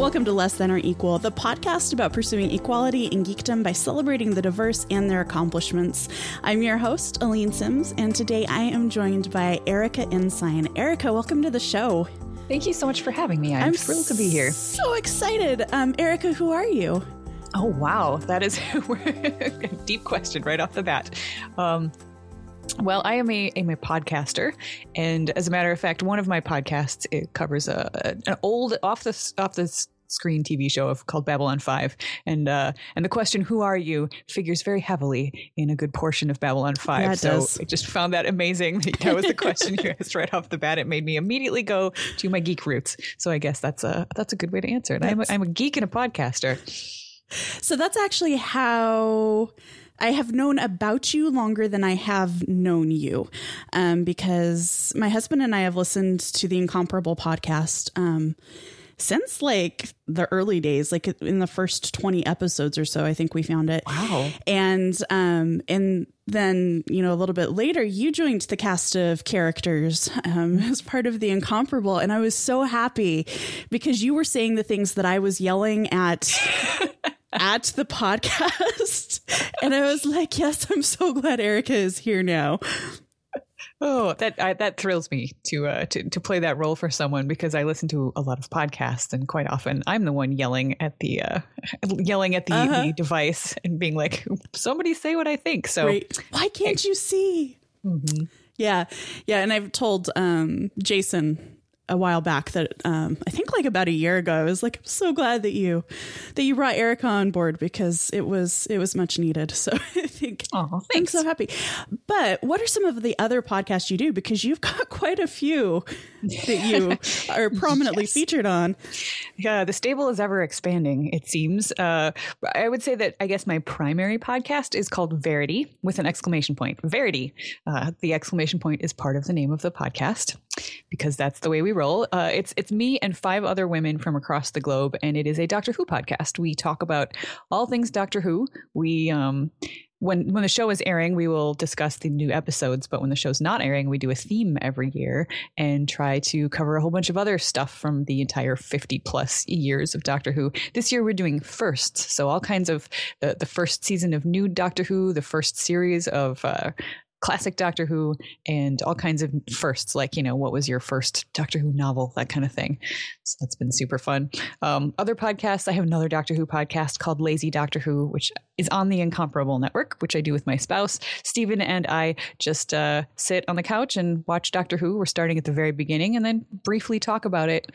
Welcome to Less Than or Equal, the podcast about pursuing equality in geekdom by celebrating the diverse and their accomplishments. I'm your host, Aleen Simms, and today I am joined by Erika Ensign. Erika, welcome to the show. Thank you so much for having me. I'm, I'm thrilled to be here. So excited. Um, Erika, who are you? Oh, wow. That is a deep question right off the bat. Um, well, I am a, am a podcaster, and as a matter of fact, one of my podcasts it covers a, an old off the off the screen TV show of, called Babylon Five, and uh, and the question "Who are you?" figures very heavily in a good portion of Babylon Five. So does. I just found that amazing. That was the question you asked right off the bat. It made me immediately go to my geek roots. So I guess that's a that's a good way to answer it. I'm a, I'm a geek and a podcaster. So that's actually how I have known about you longer than I have known you, um, because my husband and I have listened to the Incomparable podcast. Um, since like the early days like in the first 20 episodes or so i think we found it wow and um and then you know a little bit later you joined the cast of characters um, as part of the incomparable and i was so happy because you were saying the things that i was yelling at at the podcast. and I was like, yes, I'm so glad Erika is here now. Oh, that I, that thrills me to, uh, to to play that role for someone because I listen to a lot of podcasts and quite often I'm the one yelling at the uh, yelling at the, uh-huh. the, device and being like, "Somebody say what I think." So right. why can't you see? Mm-hmm. Yeah, yeah, and I've told um, Jason a while back that um, I think like about a year ago. I was like, I'm so glad that you that you brought Erika on board because it was it was much needed. So I think oh, I'm so happy. But what are some of the other podcasts you do? Because you've got quite a few that you are prominently yes. featured on. Yeah, the stable is ever expanding. It seems. Uh, I would say that I guess my primary podcast is called Verity with an exclamation point. Verity. Uh, the exclamation point is part of the name of the podcast because that's the way we Uh, it's it's me and five other women from across the globe, and it is a Doctor Who podcast. We talk about all things Doctor Who. We um, when when the show is airing, we will discuss the new episodes. But when the show's not airing, we do a theme every year and try to cover a whole bunch of other stuff from the entire fifty plus years of Doctor Who. This year, we're doing firsts, so all kinds of the the first season of new Doctor Who, the first series of uh, classic Doctor Who and all kinds of firsts, like, you know, what was your first Doctor Who novel, that kind of thing. So that's been super fun. Um, other podcasts, I have another Doctor Who podcast called Lazy Doctor Who, which is on the Incomparable Network, which I do with my spouse. Steven and I just uh, sit on the couch and watch Doctor Who. We're starting at the very beginning and then briefly talk about it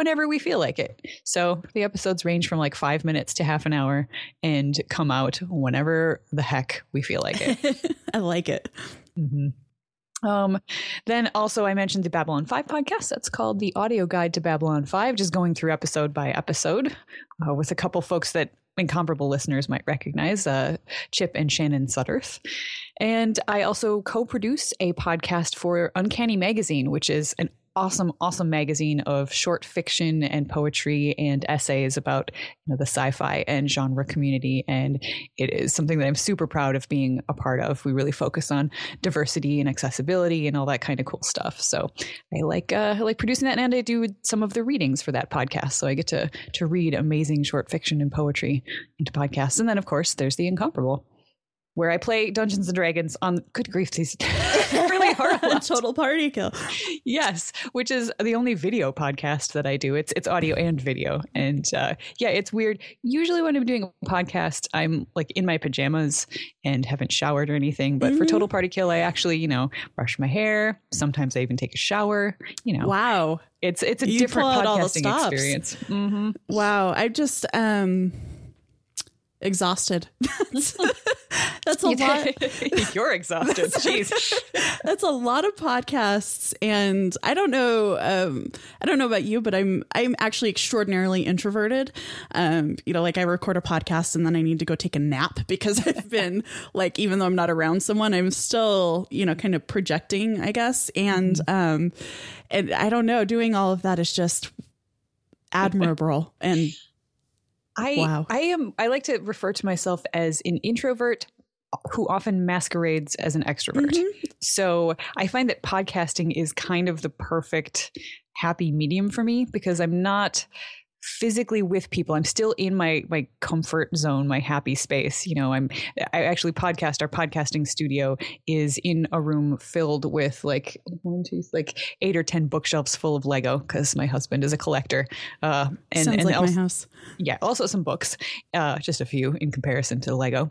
whenever we feel like it. So the episodes range from like five minutes to half an hour and come out whenever the heck we feel like it. I like it. Mm-hmm. Um, then also I mentioned the Babylon 5 podcast. That's called the audio guide to Babylon 5, just going through episode by episode uh, with a couple folks that incomparable listeners might recognize, uh, Chip and Shannon Sudderth. And I also co-produce a podcast for Uncanny Magazine, which is an awesome, awesome magazine of short fiction and poetry and essays about you know the sci-fi and genre community. And it is something that I'm super proud of being a part of. We really focus on diversity and accessibility and all that kind of cool stuff. So I like uh, I like producing that, and I do some of the readings for that podcast. So I get to to read amazing short fiction and poetry into podcasts. And then of course there's the incomparable where I play Dungeons and Dragons on good grief these hard total party kill. Yes, which is the only video podcast that I do. It's it's audio and video, and uh, yeah, it's weird. Usually when I'm doing a podcast, I'm like in my pajamas and haven't showered or anything. But mm-hmm. for Total Party Kill, I actually you know brush my hair. Sometimes I even take a shower. You know, wow, it's it's a you different podcasting experience. Mm-hmm. Wow, I just um exhausted. That's a lot. You're exhausted. Jeez. That's a lot of podcasts, and I don't know. Um, I don't know about you, but I'm I'm actually extraordinarily introverted. Um, you know, like I record a podcast and then I need to go take a nap because I've been like, even though I'm not around someone, I'm still you know kind of projecting, I guess, and mm-hmm. um, and I don't know, doing all of that is just admirable and I wow. I am I like to refer to myself as an introvert who often masquerades as an extrovert. Mm-hmm. So I find that podcasting is kind of the perfect happy medium for me because I'm not physically with people. I'm still in my my comfort zone, my happy space. You know, I'm I actually podcast. Our podcasting studio is in a room filled with like one, two, like eight or ten bookshelves full of Lego because my husband is a collector. Uh, and Sounds and like also, my house. Yeah, also some books, uh, just a few in comparison to Lego,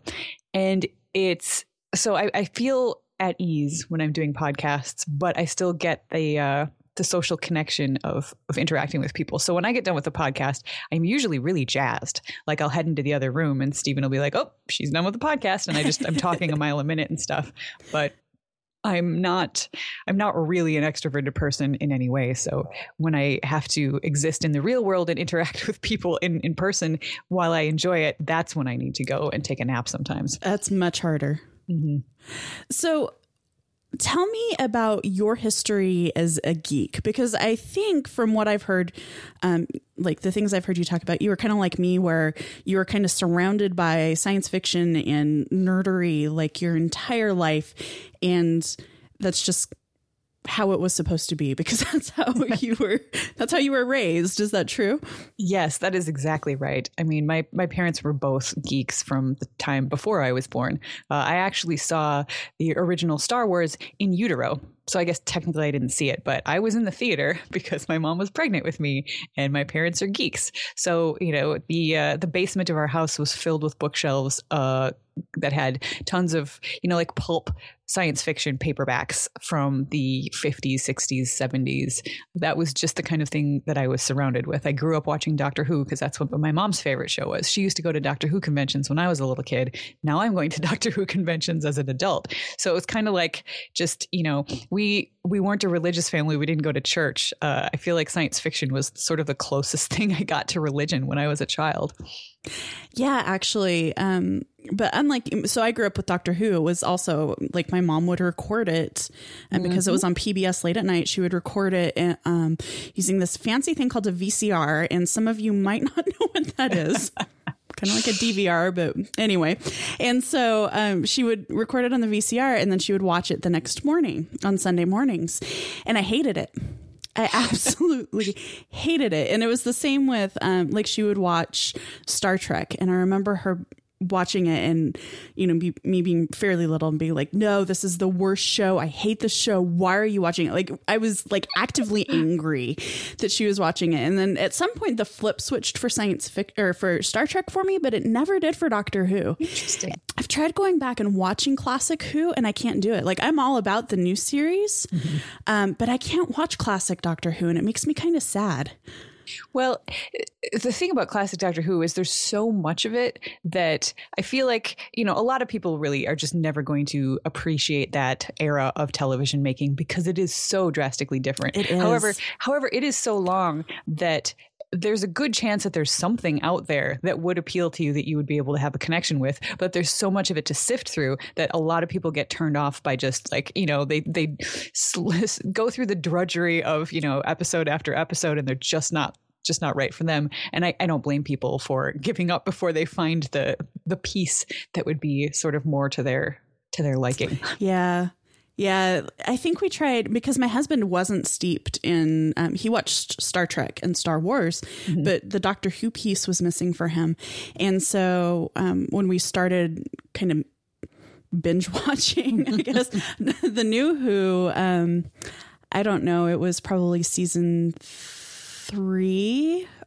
and it's so I, I feel at ease when I'm doing podcasts, but I still get the uh, the social connection of of interacting with people. So when I get done with the podcast, I'm usually really jazzed. Like I'll head into the other room and Steven will be like, "Oh, she's done with the podcast," and I just I'm talking a mile a minute and stuff. But I'm not I'm not really an extroverted person in any way. So when I have to exist in the real world and interact with people in, in person while I enjoy it, that's when I need to go and take a nap sometimes. That's much harder. Mm-hmm. So tell me about your history as a geek because i think from what i've heard um, like the things i've heard you talk about you were kind of like me where you were kind of surrounded by science fiction and nerdery like your entire life and that's just how it was supposed to be because that's how you were that's how you were raised. Is that true? Yes that is exactly right. I mean my my parents were both geeks from the time before i was born. Uh, i actually saw the original star wars in utero. So I guess technically I didn't see it, but I was in the theater because my mom was pregnant with me, and my parents are geeks. So you know the uh, the basement of our house was filled with bookshelves uh, that had tons of you know like pulp science fiction paperbacks from the 50s, 60s, 70s. That was just the kind of thing that I was surrounded with. I grew up watching Doctor Who because that's what my mom's favorite show was. She used to go to Doctor Who conventions when I was a little kid. Now I'm going to Doctor Who conventions as an adult. So it was kind of like just, you know, we we weren't a religious family. We didn't go to church. Uh, I feel like science fiction was sort of the closest thing I got to religion when I was a child. Yeah, actually. Um, but unlike, so I grew up with Doctor Who. It was also like my mom would record it, and because mm-hmm. it was on PBS late at night, she would record it and, um, using this fancy thing called a VCR. And some of you might not know what that is. kind of like a DVR, but anyway. And so um, she would record it on the VCR and then she would watch it the next morning on Sunday mornings. And I hated it. I absolutely hated it. And it was the same with um, like she would watch Star Trek. And I remember her watching it and you know be, me being fairly little and being like no this is the worst show. I hate the show. Why are you watching it? Like i was like actively angry that she was watching it. And then at some point the flip switched for science fiction or for star trek for me but it never did for doctor who. Interesting. I've tried going back and watching classic who and i can't do it. Like i'm all about the new series mm-hmm. um, but i can't watch classic doctor who and it makes me kind of sad well, the thing about classic Doctor Who is there's so much of it that I feel like, you know, a lot of people really are just never going to appreciate that era of television making because it is so drastically different. It is. However, however, it is so long that there's a good chance that there's something out there that would appeal to you that you would be able to have a connection with but there's so much of it to sift through that a lot of people get turned off by just like you know they they go through the drudgery of you know episode after episode and they're just not just not right for them. And I, I don't blame people for giving up before they find the the piece that would be sort of more to their to their liking. Yeah. Yeah, I think we tried because my husband wasn't steeped in. Um, he watched Star Trek and Star Wars, mm-hmm. but the Doctor Who piece was missing for him. And so um, when we started kind of binge watching, I guess the new Who, um, I don't know, it was probably season three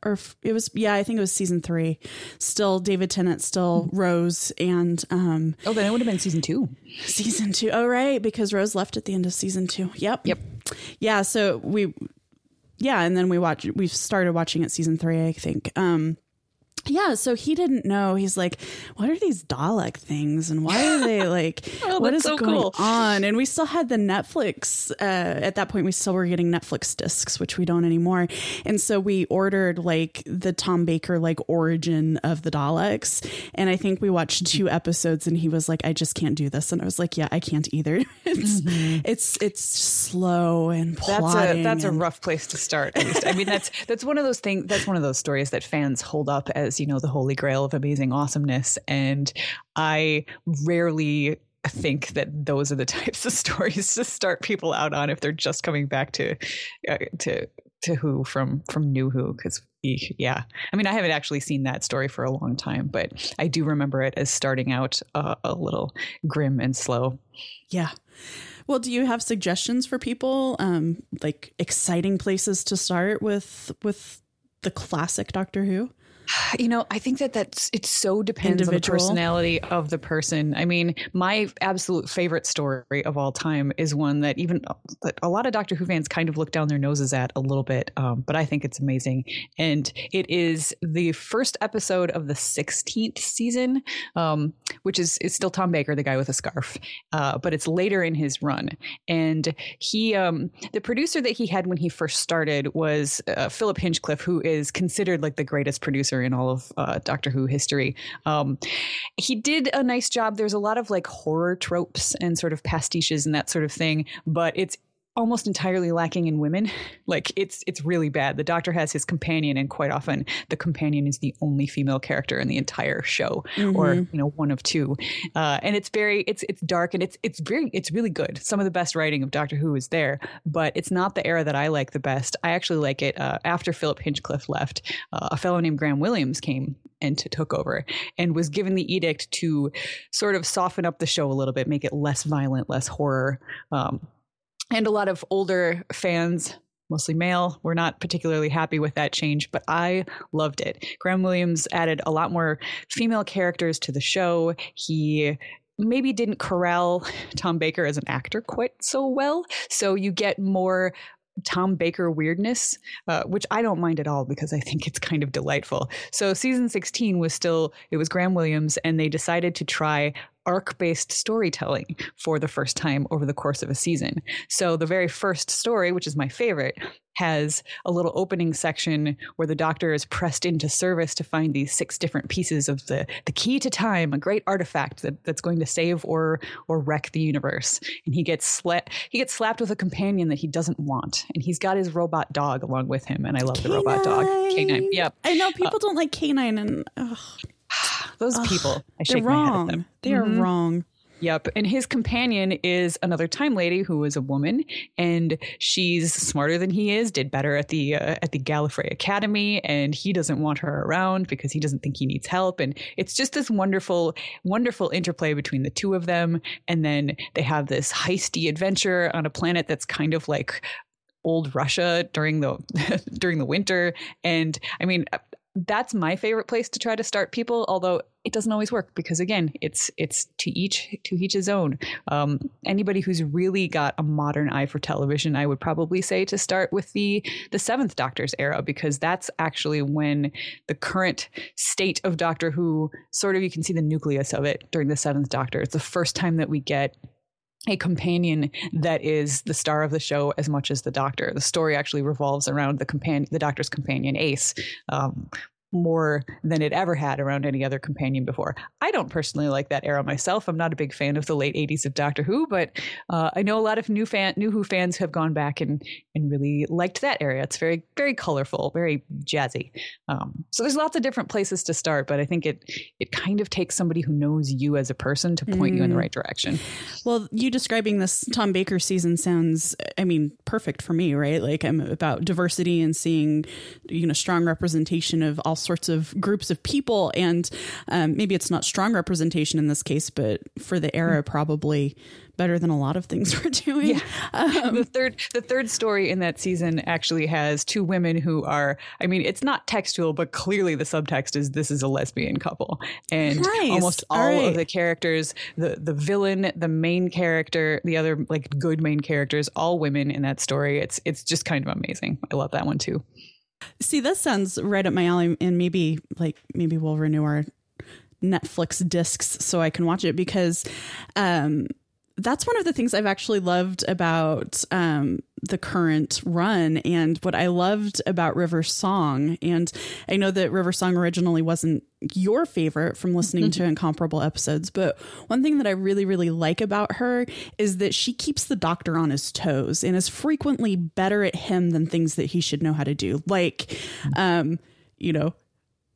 or it was yeah i think it was season three. Still david tennant still mm-hmm. rose and um oh then it would have been season two. Season two. Oh right because rose left at the end of season two. Yep. Yep. Yeah so we yeah and then we watched we started watching it season three i think. Um yeah, so he didn't know. He's like, "What are these Dalek things, and why are they like? oh, what is so going cool. on?" And we still had the Netflix. Uh, at that point, we still were getting Netflix discs, which we don't anymore. And so we ordered like the Tom Baker like origin of the Daleks, and I think we watched two episodes, and he was like, "I just can't do this," and I was like, "Yeah, I can't either." it's mm-hmm. it's it's slow and that's a that's and, a rough place to start. I mean, that's that's one of those things. That's one of those stories that fans hold up as you know the holy grail of amazing awesomeness and i rarely think that those are the types of stories to start people out on if they're just coming back to uh, to to Who from from New Who because yeah, I mean I haven't actually seen that story for a long time, but I do remember it as starting out uh, a little grim and slow. Yeah. Well, do you have suggestions for people, um, like exciting places to start with with the classic Doctor Who? You know, I think that that's it so depends Individual. on the personality of the person. I mean, my absolute favorite story of all time is one that even that a lot of Doctor Who fans kind of look down their noses at a little bit, um, but I think it's amazing. And it is the first episode of the 16th season, um, which is is still Tom Baker, the guy with a scarf, uh, but it's later in his run. And he, um, the producer that he had when he first started was uh, Philip Hinchcliffe, who is considered like the greatest producer in all of uh, Doctor Who history. Um, he did a nice job. There's a lot of like horror tropes and sort of pastiches and that sort of thing, but it's almost entirely lacking in women. Like it's it's really bad. The doctor has his companion, and quite often the companion is the only female character in the entire show, mm-hmm. or you know one of two. Uh, and it's very it's it's dark and it's it's very it's really good. Some of the best writing of Doctor Who is there, but it's not the era that I like the best. I actually like it uh, after Philip Hinchcliffe left. Uh, a fellow named Graham Williams came and to, took over and was given the edict to sort of soften up the show a little bit, make it less violent, less horror. Um, and a lot of older fans mostly male were not particularly happy with that change but i loved it. Graham williams added a lot more female characters to the show. He maybe didn't corral tom baker as an actor quite so well so you get more Tom Baker weirdness, uh, which I don't mind at all because I think it's kind of delightful. So season 16 was still, it was Graham Williams, and they decided to try arc based storytelling for the first time over the course of a season. So the very first story, which is my favorite, has a little opening section where the doctor is pressed into service to find these six different pieces of the, the key to time, a great artifact that, that's going to save or or wreck the universe. And he gets sla- he gets slapped with a companion that he doesn't want. And he's got his robot dog along with him. And I love K9. the robot dog. K9. Yep. I know people uh, don't like K9 and ugh. Those Ugh, people, I shake wrong. my head at them. They mm-hmm. are wrong. Yep. And his companion is another time lady who is a woman and she's smarter than he is, did better at the uh, at the Gallifrey Academy and he doesn't want her around because he doesn't think he needs help. And it's just this wonderful wonderful interplay between the two of them. And then they have this heisty adventure on a planet that's kind of like old Russia during the during the winter. And I mean that's my favorite place to try to start people although it doesn't always work because again it's it's to each to each his own. Um, anybody who's really got a modern eye for television i would probably say to start with the the seventh doctor's era because that's actually when the current state of doctor who sort of you can see the nucleus of it during the seventh doctor. It's the first time that we get a companion that is the star of the show as much as the doctor. The story actually revolves around the companion, the doctor's companion, Ace, um, more than it ever had around any other companion before. I don't personally like that era myself. I'm not a big fan of the late 80s of Doctor Who, but uh, I know a lot of new fan new Who fans have gone back and and really liked that area. It's very very colorful, very jazzy. Um, so there's lots of different places to start, but I think it it kind of takes somebody who knows you as a person to point mm. you in the mm. right direction. Well, you describing this Tom Baker season sounds, I mean, perfect for me, right? Like I'm about diversity and seeing, you know, strong representation of all sorts of groups of people. And um, maybe it's not strong representation in this case, but for the era, probably better than a lot of things we're doing. Yeah. Um, the third the third story in that season actually has two women who are I mean it's not textual but clearly the subtext is this is a lesbian couple and nice. almost all, all right. of the characters the the villain the main character the other like good main characters all women in that story it's it's just kind of amazing. I love that one too. See, this sounds right up my alley, and maybe like maybe we'll renew our Netflix discs so I can watch it because um, that's one of the things I've actually loved about um, the current run and what I loved about River Song. And I know that River Song originally wasn't your favorite from listening to incomparable episodes, but one thing that I really, really like about her is that she keeps the doctor on his toes and is frequently better at him than things that he should know how to do. Like, um, you know,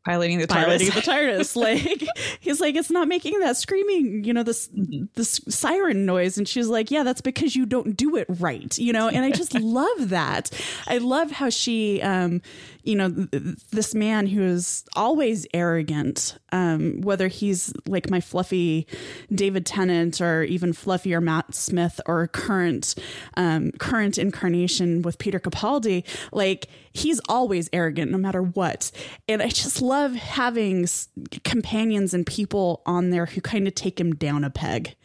piloting the piloting TARDIS. the TARDIS. like he's like, it's not making that screaming, you know, this this siren noise. And she's like, yeah, that's because you don't do it right, you know. And I just love that. I love how she, um, you know, th- this man who is always arrogant, um, whether he's like my fluffy David Tennant or even fluffier Matt Smith or current um, current incarnation with Peter Capaldi, like he's always arrogant no matter what. And I just love having s- companions and people on there who kind of take him down a peg.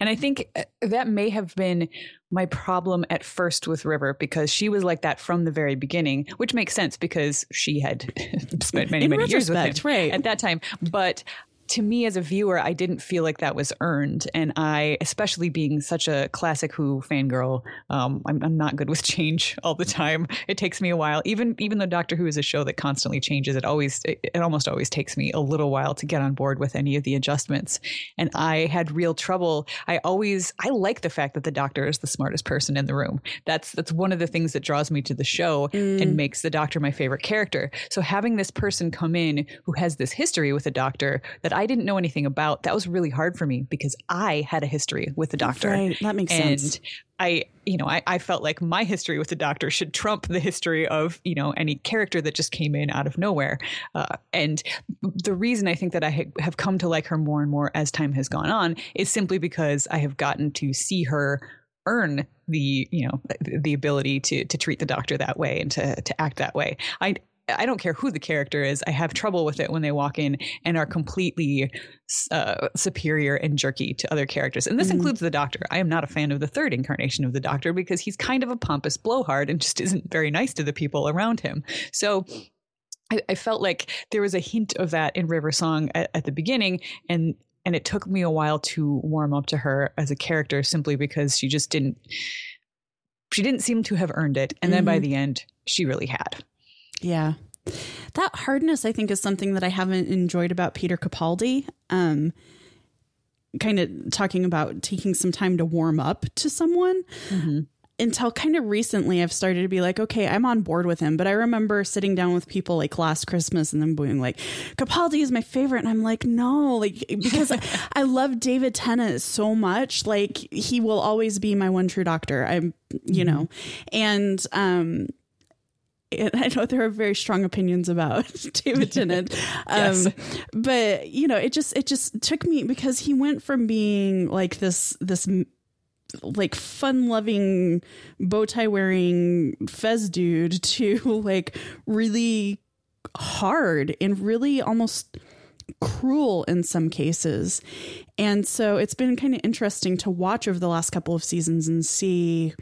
And I think uh, that may have been my problem at first with River because she was like that from the very beginning, which makes sense because she had spent many, In many years with him right. at that time. But to me as a viewer, I didn't feel like that was earned. And I, especially being such a classic Who fangirl, um, I'm, I'm not good with change all the time. It takes me a while. Even even though Doctor Who is a show that constantly changes, it always it, it almost always takes me a little while to get on board with any of the adjustments. And I had real trouble. I always I like the fact that the Doctor is the smartest person in the room. That's that's one of the things that draws me to the show and makes the Doctor my favorite character. So having this person come in who has this history with the Doctor that I didn't know anything about, that was really hard for me because I had a history with the Doctor. Right, that makes and sense. I, you know, I, I felt like my history with the Doctor should trump the history of, you know, any character that just came in out of nowhere. Uh, and the reason I think that I ha- have come to like her more and more as time has gone on is simply because I have gotten to see her earn the you know the ability to to treat the doctor that way and to to act that way i I don't care who the character is. I have trouble with it when they walk in and are completely uh, superior and jerky to other characters. And this includes the Doctor. I am not a fan of the third incarnation of the Doctor because he's kind of a pompous blowhard and just isn't very nice to the people around him. So I, I felt like there was a hint of that in River Song at, at the beginning, and and it took me a while to warm up to her as a character simply because she just didn't she didn't seem to have earned it and then by the end she really had Yeah. That hardness, I think, is something that I haven't enjoyed about Peter Capaldi. Um, kind of talking about taking some time to warm up to someone. Until kind of recently, I've started to be like, okay, I'm on board with him. But I remember sitting down with people like last Christmas and them being like, Capaldi is my favorite. And I'm like, no, like, because I, love David Tennant so much. Like, he will always be my one true doctor. I'm, you know, and, um, I know there are very strong opinions about David Tennant, um, Yes. but you know, it just it just took me because he went from being like this this like fun loving bow tie wearing fez dude to like really hard and really almost cruel in some cases. And so it's been kind of interesting to watch over the last couple of seasons and see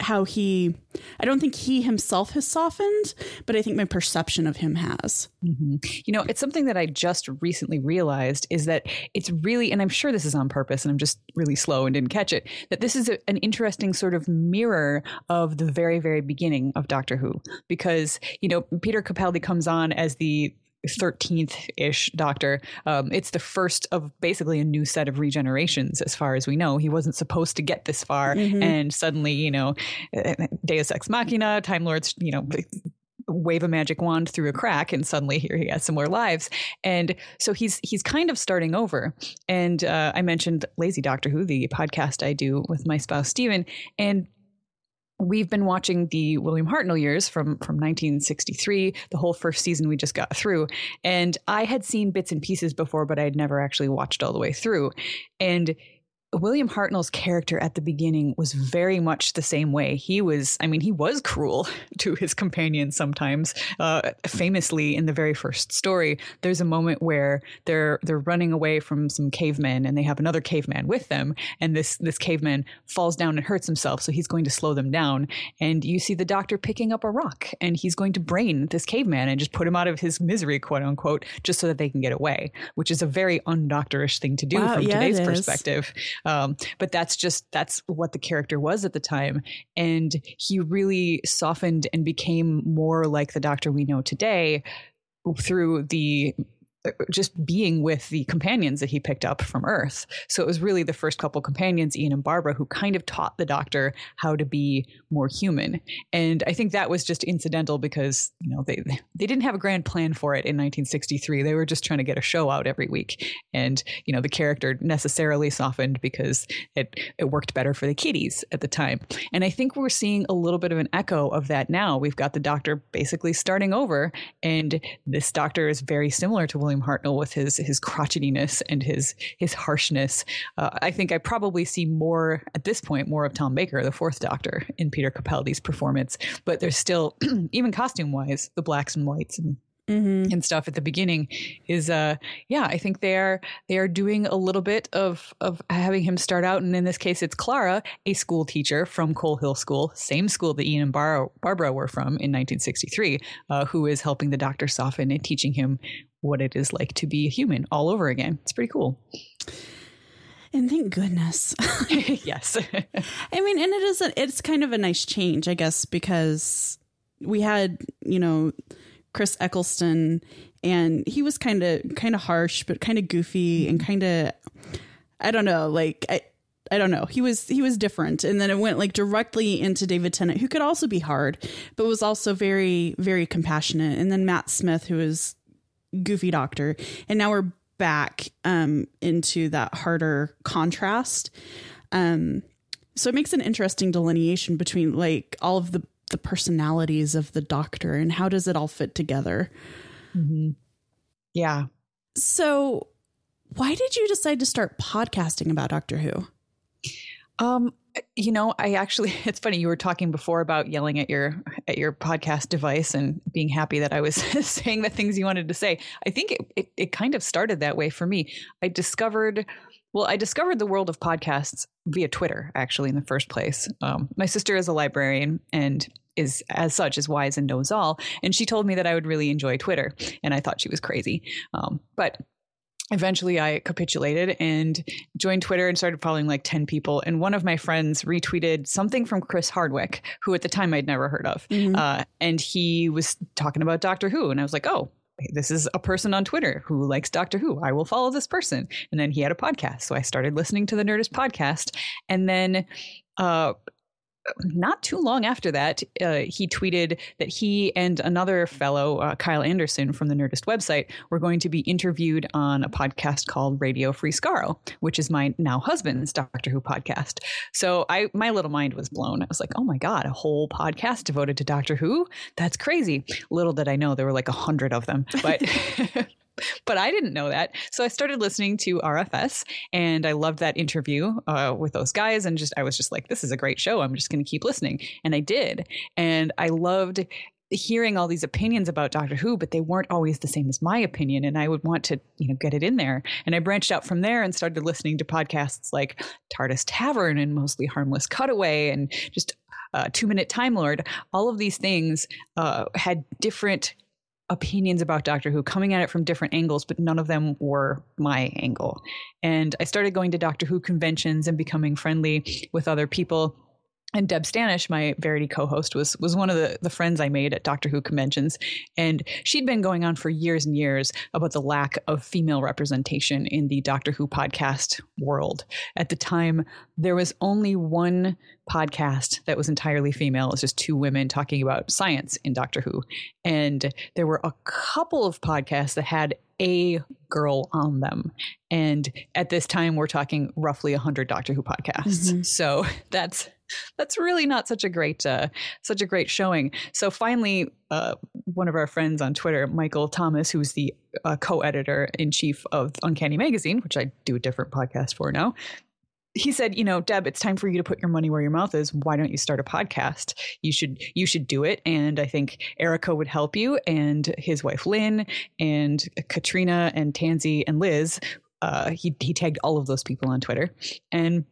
how he I don't think he himself has softened, but I think my perception of him has. Mm-hmm. You know, it's something that I just recently realized is that it's really, and I'm sure this is on purpose, and I'm just really slow and didn't catch it, that this is a, an interesting sort of mirror of the very, very beginning of Doctor Who. Because, you know, Peter Capaldi comes on as the 13th ish doctor. Um, it's the first of basically a new set of regenerations, as far as we know. He wasn't supposed to get this far, and suddenly, you know, Deus Ex Machina, Time Lords, you know, wave a magic wand through a crack and suddenly here he has some more lives. And so he's he's kind of starting over. And uh, i mentioned lazy doctor who the podcast i do with my spouse Steven. And we've been watching the William Hartnell years from from 1963, the whole first season we just got through. And I had seen bits and pieces before, but I had never actually watched all the way through. And William Hartnell's character at the beginning was very much the same way. He was, I mean, he was cruel to his companions sometimes. Uh, famously, in the very first story, there's a moment where they're they're running away from some cavemen, and they have another caveman with them, and this this caveman falls down and hurts himself, so he's going to slow them down. And you see the doctor picking up a rock, and he's going to brain this caveman and just put him out of his misery, quote unquote, just so that they can get away, which is a very undoctorish thing to do Wow, from yeah, today's perspective. Um, but that's just that's what the character was at the time, and he really softened and became more like the Doctor we know today through the just being with the companions that he picked up from Earth. So it was really the first couple companions, Ian and Barbara, who kind of taught the doctor how to be more human. And I think that was just incidental because, you know, they they didn't have a grand plan for it in 1963. They were just trying to get a show out every week. And, you know, the character necessarily softened because it it worked better for the kiddies at the time. And I think we're seeing a little bit of an echo of that now. We've got the doctor basically starting over and this doctor is very similar to William William Hartnell with his his crotchetiness and his his harshness. Uh, I think I probably see more at this point more of Tom Baker, the Fourth Doctor, in Peter Capaldi's performance. But there's still, even costume wise, the blacks and whites and Mm-hmm. and stuff at the beginning is uh yeah i think they are they are doing a little bit of of having him start out and in this case it's clara a school teacher from coal hill school same school that ian and Bar- barbara were from in 1963 uh, who is helping the doctor soften and teaching him what it is like to be a human all over again. It's pretty cool. And thank goodness. yes. I mean, and it is a, it's kind of a nice change, I guess, because we had, you know, Chris Eccleston and he was kind of kind of harsh but kind of goofy and kind of I don't know, like I I don't know. He was he was different, and then it went like directly into David Tennant, who could also be hard, but was also very very compassionate. And then Matt Smith, who was goofy doctor. And now we're back um, into that harder contrast. Um, so it makes an interesting delineation between like all of the the personalities of the doctor and how does it all fit together. Mm-hmm. yeah. So why did you decide to start podcasting about doctor who um you know i actually it's funny you were talking before about yelling at your at your podcast device and being happy that i was saying the things you wanted to say. I think it, it, it kind of started that way for me. I discovered well i discovered the world of podcasts via twitter actually in the first place. Um, my sister is a librarian and is as such is wise and knows all. And she told me that i would really enjoy twitter and i thought she was crazy. Um, but eventually I capitulated and joined Twitter and started following like 10 people. And one of my friends retweeted something from Chris Hardwick, who at the time I'd never heard of. Mm-hmm. Uh, and he was talking about Doctor Who. And I was like, oh, this is a person on Twitter who likes Doctor Who. I will follow this person. And then he had a podcast. So I started listening to the Nerdist podcast. And then uh, not too long after that, uh, he tweeted that he and another fellow, uh, Kyle Anderson from the Nerdist website, were going to be interviewed on a podcast called Radio Free Skaro, which is my now husband's Doctor Who podcast. So I, my little mind was blown. I was like, oh my God, a whole podcast devoted to Doctor Who? That's crazy. Little did I know there were like a hundred of them. But but I didn't know that. So I started listening to RFS and I loved that interview uh, with those guys. And just, I was just like, this is a great show. I'm just going to keep listening. And I did. And I loved hearing all these opinions about Doctor Who, but they weren't always the same as my opinion. And I would want to, you know, get it in there. And I branched out from there and started listening to podcasts like TARDIS Tavern and Mostly Harmless Cutaway and just uh, Two Minute Time Lord. All of these things uh, had different opinions about Doctor Who coming at it from different angles, but none of them were my angle. And I started going to Doctor Who conventions and becoming friendly with other people and Deb Stanish, my Verity co-host, was was one of the, the friends I made at Doctor Who conventions, and she'd been going on for years and years about the lack of female representation in the Doctor Who podcast world. At the time, there was only one podcast that was entirely female. It was just two women talking about science in Doctor Who, and there were a couple of podcasts that had a girl on them. And at this time, we're talking roughly 100 Doctor Who podcasts. Mm-hmm. So that's that's really not such a great uh, such a great showing. So finally, uh, one of our friends on Twitter, Michael Thomas, who's the uh, co-editor in chief of Uncanny Magazine, which I do a different podcast for now. He said, "You know, Deb, it's time for you to put your money where your mouth is. Why don't you start a podcast? You should you should do it. And I think Erika would help you, and his wife Lynne, and Katrina, and Tansy, and Liz. Uh, he he tagged all of those people on Twitter, and."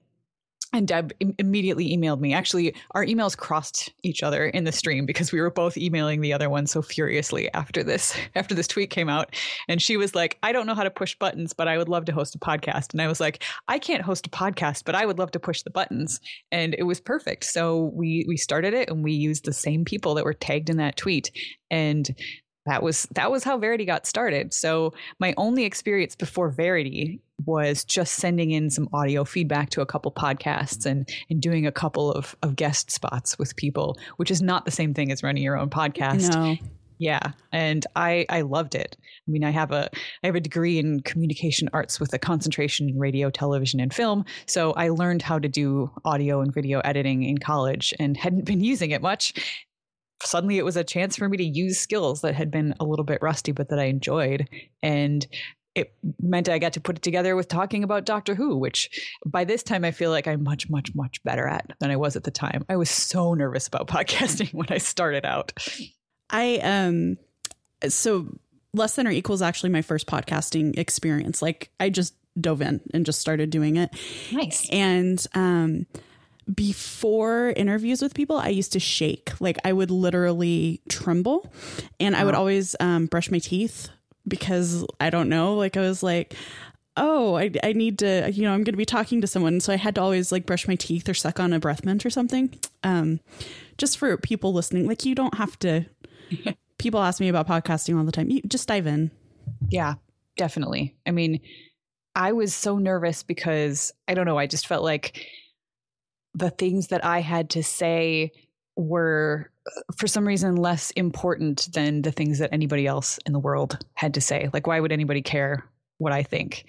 And Deb immediately emailed me. Actually, our emails crossed each other in the stream because we were both emailing the other one so furiously after this after this tweet came out. And she was like, "I don't know how to push buttons, but I would love to host a podcast." And I was like, "I can't host a podcast, but I would love to push the buttons." And it was perfect. So we we started it and we used the same people that were tagged in that tweet and that was that was how Verity got started. So my only experience before Verity was just sending in some audio feedback to a couple podcasts and and doing a couple of, of guest spots with people, which is not the same thing as running your own podcast. No. Yeah, and I I loved it. I mean, I have a I have a degree in communication arts with a concentration in radio, television, and film. So I learned how to do audio and video editing in college and hadn't been using it much. Suddenly, it was a chance for me to use skills that had been a little bit rusty, but that I enjoyed. And it meant I got to put it together with talking about Doctor Who, which by this time I feel like I'm much, much, much better at than I was at the time. I was so nervous about podcasting when I started out. I um so less than or equals actually my first podcasting experience. Like I just dove in and just started doing it. Nice. And um before interviews with people, I used to shake. Like I would literally tremble and I would always um, brush my teeth because I don't know. Like I was like, oh, I, I need to, you know, I'm going to be talking to someone. So I had to always like brush my teeth or suck on a breath mint or something. Um, just for people listening, like you don't have to, people ask me about podcasting all the time. You just dive in. Yeah, definitely. I mean, I was so nervous because I don't know, I just felt like the things that I had to say were for some reason less important than the things that anybody else in the world had to say. Like why would anybody care what I think?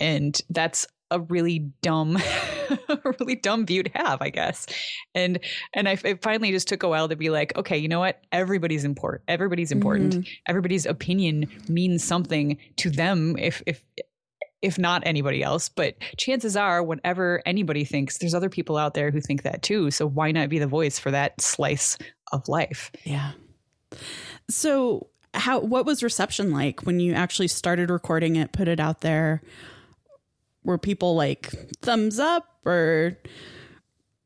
And that's a really dumb a really dumb view to have i guess and and I, it finally just took a while to be like okay you know what everybody's important everybody's important mm-hmm. everybody's opinion means something to them if if if not anybody else. But chances are, whenever anybody thinks, there's other people out there who think that too. So why not be the voice for that slice of life? Yeah. So how what was reception like when you actually started recording it, put it out there? Were people like thumbs up or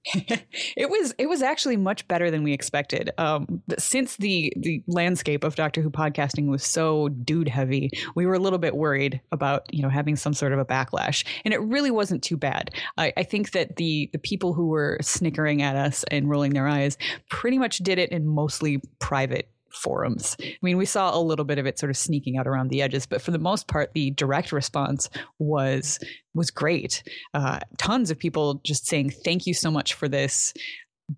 it was it was actually much better than we expected. Um, since the the landscape of Doctor Who podcasting was so dude heavy, we were a little bit worried about you know having some sort of a backlash, and it really wasn't too bad. I, I think that the the people who were snickering at us and rolling their eyes pretty much did it in mostly private forums. I mean, we saw a little bit of it sort of sneaking out around the edges, but for the most part, the direct response was was great. Uh, tons of people just saying thank you so much for this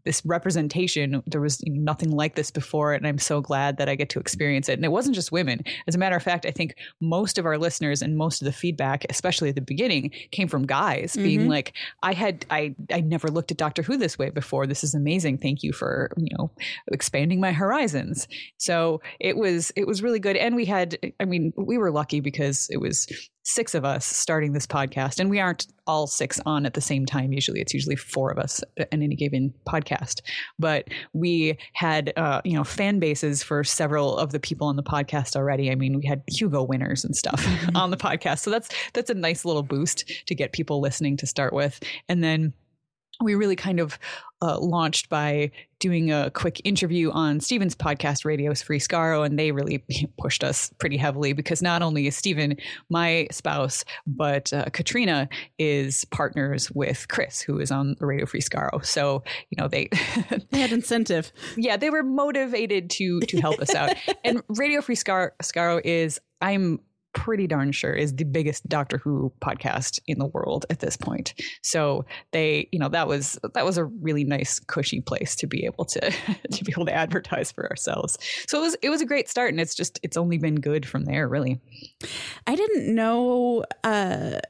this representation. There was nothing like this before, and I'm so glad that I get to experience it. And it wasn't just women. As a matter of fact, I think most of our listeners and most of the feedback, especially at the beginning, came from guys mm-hmm. being like, "I had I I never looked at Doctor Who this way before. This is amazing. Thank you for you know expanding my horizons." So it was it was really good, and we had I mean we were lucky because it was six of us starting this podcast, and we aren't all six on at the same time. Usually, it's usually four of us in any given podcast. But we had, uh, you know, fan bases for several of the people on the podcast already. I mean, we had Hugo winners and stuff mm-hmm. on the podcast, so that's that's a nice little boost to get people listening to start with, and then we really kind of uh, launched by doing a quick interview on Steven's podcast, Radio's Free Skaro, and they really pushed us pretty heavily because not only is Steven my spouse, but uh, Katrina is partners with Chris, who is on Radio Free Skaro. So you know they they had incentive. Yeah, they were motivated to to help us out. And Radio Free Skaro is I'm pretty darn sure is the biggest Doctor Who podcast in the world at this point. So they, you know, that was that was a really nice cushy place to be able to to be able to advertise for ourselves. So it was it was a great start and it's just it's only been good from there really. I didn't know uh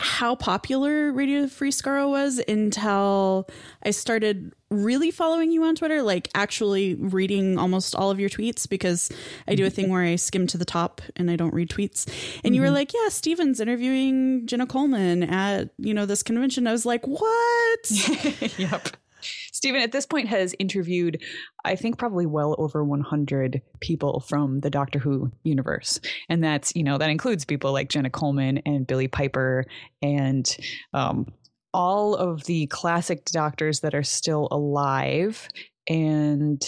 how popular Radio Free Skaro was until I started really following you on Twitter, like actually reading almost all of your tweets because I do a thing where I skim to the top and I don't read tweets. And mm-hmm. you were mm-hmm. like, "Yeah, Steven's interviewing Jenna Coleman at, you know, this convention." I was like, "What?" yep. Steven at this point has interviewed, I think, probably well over 100 people from the Doctor Who universe. And that's, you know, that includes people like Jenna Coleman and Billie Piper and um, all of the classic doctors that are still alive. And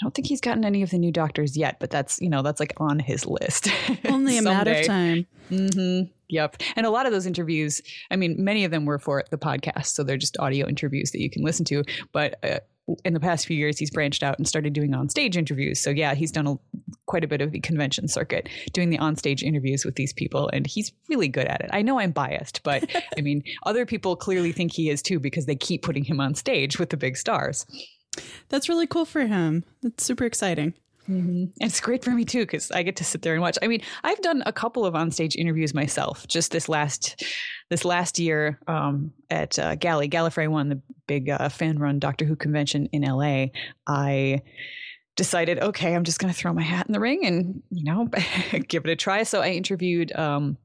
I don't think he's gotten any of the new doctors yet, but that's, you know, that's like on his list. Only a matter of time. Mm-hmm. Yep. And a lot of those interviews, I mean, many of them were for the podcast. So they're just audio interviews that you can listen to. But uh, in the past few years, he's branched out and started doing on stage interviews. So yeah, he's done a, quite a bit of the convention circuit, doing the on stage interviews with these people. And he's really good at it. I know I'm biased, but I mean, other people clearly think he is too because they keep putting him on stage with the big stars. That's really cool for him. That's super exciting. Mm-hmm. It's great for me too because I get to sit there and watch. I mean, I've done a couple of onstage interviews myself just this last this last year um, at uh, Galley Gallifrey One, the big uh, fan run Doctor Who convention in LA. I decided, okay, I'm just going to throw my hat in the ring and you know give it a try. So I interviewed. Um,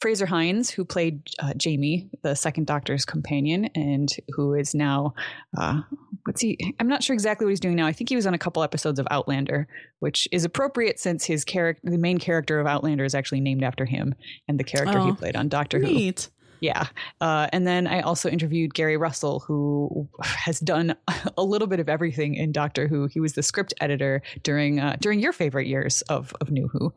Frazer Hines, who played uh, Jamie, the second Doctor's companion, and who is now, uh, what's he? I'm not sure exactly what he's doing now. I think he was on a couple episodes of Outlander, which is appropriate since his character, the main character of Outlander, is actually named after him and the character oh, he played on Doctor neat. Who. Yeah. Uh, and then I also interviewed Gary Russell, who has done a little bit of everything in Doctor Who. He was the script editor during uh, during your favorite years of, of New Who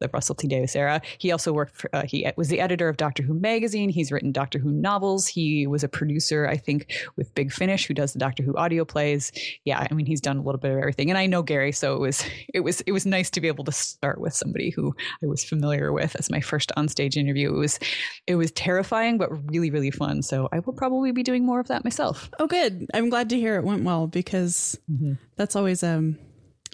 the Russell T Davies era. He also worked for, uh, he was the editor of Doctor Who magazine. He's written Doctor Who novels. He was a producer, I think, with Big Finish, who does the Doctor Who audio plays. Yeah, I mean, he's done a little bit of everything. And I know Gary, so it was it was it was nice to be able to start with somebody who I was familiar with as my first onstage interview. It was it was terrifying, but really really fun. So I will probably be doing more of that myself. Oh, good. I'm glad to hear it went well because mm-hmm. that's always um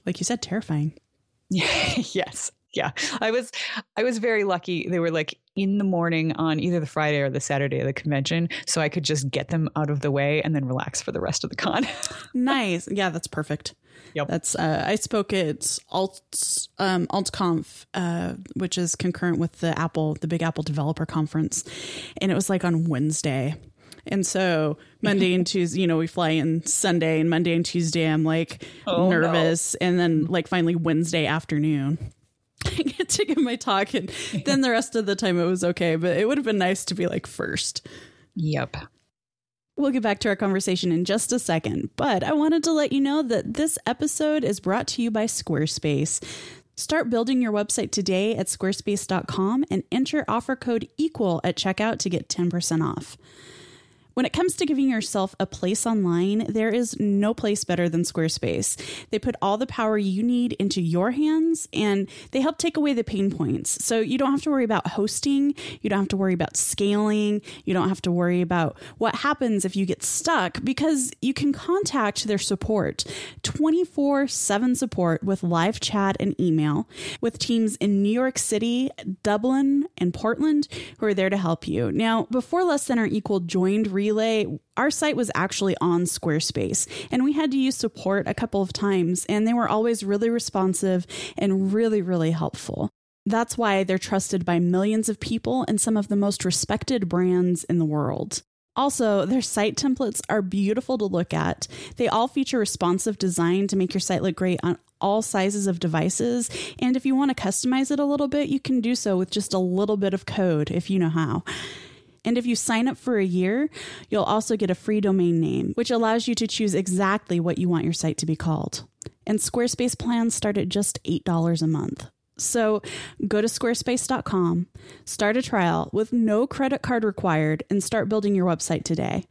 like you said terrifying. yes yeah i was i was very lucky they were like in the morning on either the friday or the saturday of the convention so i could just get them out of the way and then relax for the rest of the con nice yeah that's perfect Yep. That's uh, I spoke at Alt um, AltConf, uh, which is concurrent with the Apple, the Big Apple Developer Conference, and it was like on Wednesday. And so Monday and Tuesday, you know, we fly in Sunday, and Monday and Tuesday, I'm like oh, nervous, no. and then like finally Wednesday afternoon. Get to give my talk, and then the rest of the time it was okay. But it would have been nice to be like first. Yep. We'll get back to our conversation in just a second, but I wanted to let you know that this episode is brought to you by Squarespace. Start building your website today at squarespace.com and enter offer code EQUAL at checkout to get 10% off. When it comes to giving yourself a place online, there is no place better than Squarespace. They put all the power you need into your hands and they help take away the pain points. So you don't have to worry about hosting, you don't have to worry about scaling, you don't have to worry about what happens if you get stuck because you can contact their support 24 7 support with live chat and email with teams in New York City, Dublin, and Portland who are there to help you. Now, before Less Than or Equal joined Relay, our site was actually on Squarespace, and we had to use support a couple of times, and they were always really responsive and really, really helpful. That's why they're trusted by millions of people and some of the most respected brands in the world. Also, their site templates are beautiful to look at. They all feature responsive design to make your site look great on all sizes of devices. And if you want to customize it a little bit, you can do so with just a little bit of code if you know how. And if you sign up for a year, you'll also get a free domain name, which allows you to choose exactly what you want your site to be called. And Squarespace plans start at just $8 a month. So go to squarespace.com, start a trial with no credit card required, and start building your website today.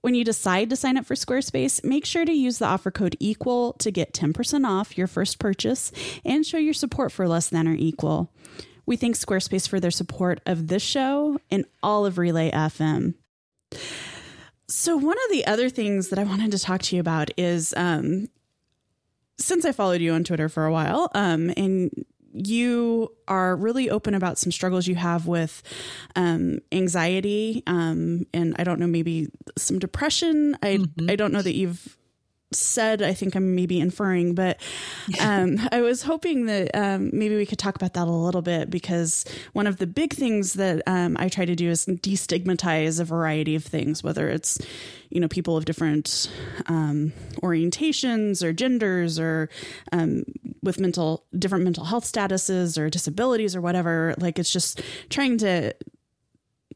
When you decide to sign up for Squarespace, make sure to use the offer code EQUAL to get 10% off your first purchase and show your support for less than or equal. We thank Squarespace for their support of this show and all of Relay FM. So, one of the other things that I wanted to talk to you about is um, since I followed you on Twitter for a while, um, and you are really open about some struggles you have with um, anxiety, um, and I don't know, maybe some depression. I mm-hmm. I don't know that you've said, I think I'm maybe inferring, but um, I was hoping that um, maybe we could talk about that a little bit because one of the big things that um, I try to do is destigmatize a variety of things, whether it's you know people of different um, orientations or genders or um, with mental different mental health statuses or disabilities or whatever. Like it's just trying to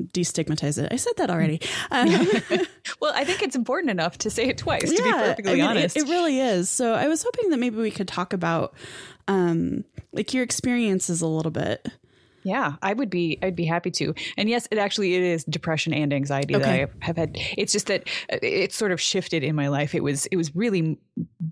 destigmatize it. I said that already. Um, well, I think it's important enough to say it twice, yeah, to be perfectly I mean, honest. It, it, really is. So I was hoping that maybe we could talk about um, like your experiences a little bit. Yeah, I would be. I'd be happy to. And yes, it actually it is depression and anxiety okay. that I have had. It's just that uh, it sort of shifted in my life. It was it was really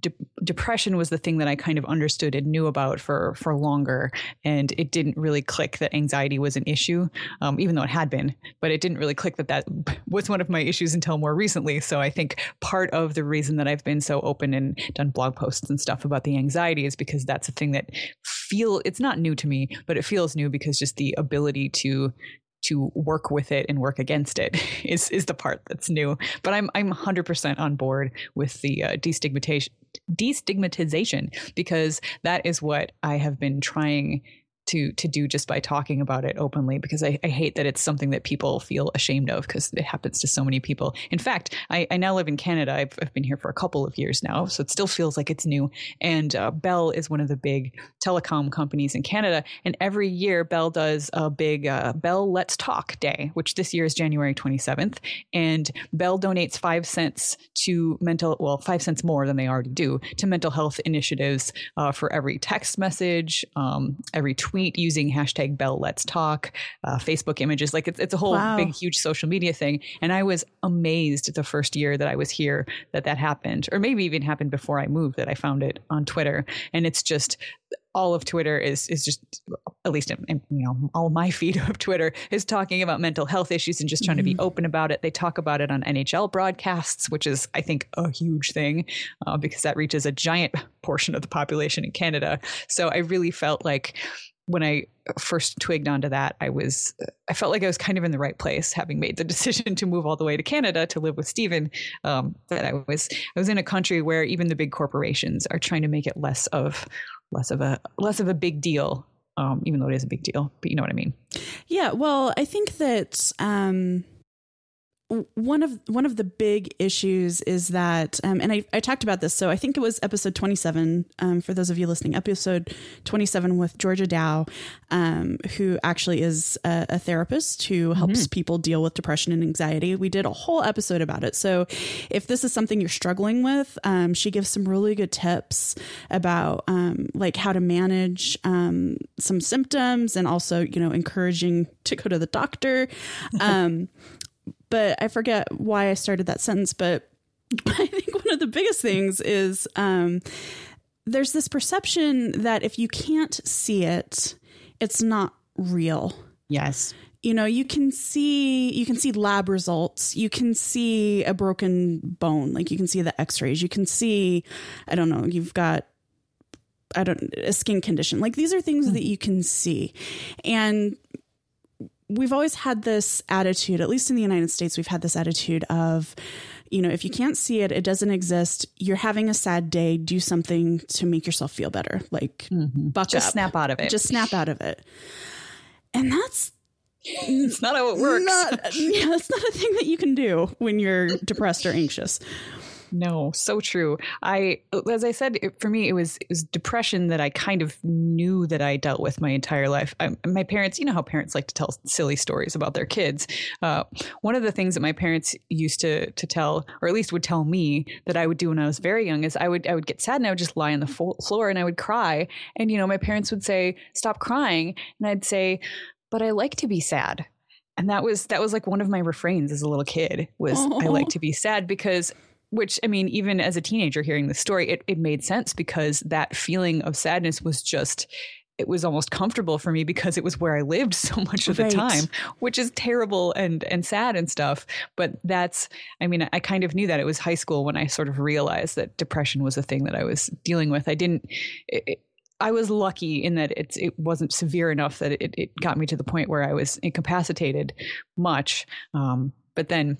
de- depression was the thing that I kind of understood and knew about for for longer, and it didn't really click that anxiety was an issue, um, even though it had been. But it didn't really click that that was one of my issues until more recently. So I think part of the reason that I've been so open and done blog posts and stuff about the anxiety is because that's a thing that feel it's not new to me, but it feels new because just the ability to to work with it and work against it is is the part that's new. But I'm I'm 100% on board with the uh, destigmatization destigmatization because that is what I have been trying to to do just by talking about it openly because I, I hate that it's something that people feel ashamed of because it happens to so many people. In fact, I, I now live in Canada. I've, I've, been here for a couple of years now, so it still feels like it's new. And uh, Bell is one of the big telecom companies in Canada, and every year Bell does a big uh, Bell Let's Talk Day, which this year is January 27th, and Bell donates five cents to mental well five cents more than they already do to mental health initiatives uh, for every text message, um, every tweet tweet using hashtag Bell Let's Talk, uh, Facebook images. Like it's, it's a whole wow. big, huge social media thing. And I was amazed the first year that I was here that that happened, or maybe even happened before I moved that I found it on Twitter. And it's just all of Twitter is is just at least in, in, you know all my feed of Twitter is talking about mental health issues and just trying mm-hmm. to be mm-hmm. open about it. They talk about it on NHL broadcasts, which is I think a huge thing uh, because that reaches a giant portion of the population in Canada. So I really felt like when I first twigged onto that, I was I felt like I was kind of in the right place, having made the decision to move all the way to Canada to live with Steven. Um, that I was I was in a country where even the big corporations are trying to make it less of less of a less of a big deal, um, even though it is a big deal. But you know what I mean? Yeah. Well, I think that. Um one of one of the big issues is that, um, and I, I talked about this. So I think it was episode twenty seven. Um, for those of you listening, episode twenty seven with Georgia Dow, um, who actually is a, a therapist who helps mm-hmm. people deal with depression and anxiety. We did a whole episode about it. So if this is something you're struggling with, um, she gives some really good tips about um, like how to manage um, some symptoms and also you know encouraging to go to the doctor. but I forget why I started that sentence. But I think one of the biggest things is um, there's this perception that if you can't see it, it's not real. Yes. You know, you can see you can see lab results. You can see a broken bone, like you can see the x-rays. You can see I don't know, you've got I don't a skin condition. Like these are things mm. that you can see. And we've always had this attitude, at least in the United States, we've had this attitude of, you know, if you can't see it, it doesn't exist. You're having a sad day. Do something to make yourself feel better. Like, mm-hmm. buck just up. snap out of it. Just snap out of it. And that's it's not how it works. Not, yeah, it's not a thing that you can do when you're depressed or anxious. No, so true. I, as I said, it, for me, it was it was depression that I kind of knew that I dealt with my entire life. I, my parents, you know how parents like to tell silly stories about their kids. Uh, one of the things that my parents used to to tell, or at least would tell me, that I would do when I was very young, is I would I would get sad and I would just lie on the fo- floor and I would cry. And you know, my parents would say, "Stop crying," and I'd say, "But I like to be sad." and that was that was like one of my refrains as a little kid was i like to be sad because which I mean, even as a teenager hearing the story, it, it made sense because that feeling of sadness was just it was almost comfortable for me because it was where I lived so much of right. the time, which is terrible and and sad and stuff. But that's I mean, I kind of knew that it was high school when I sort of realized that depression was a thing that I was dealing with. I didn't. It, I was lucky in that it it wasn't severe enough that it, it got me to the point where I was incapacitated much. Um, but then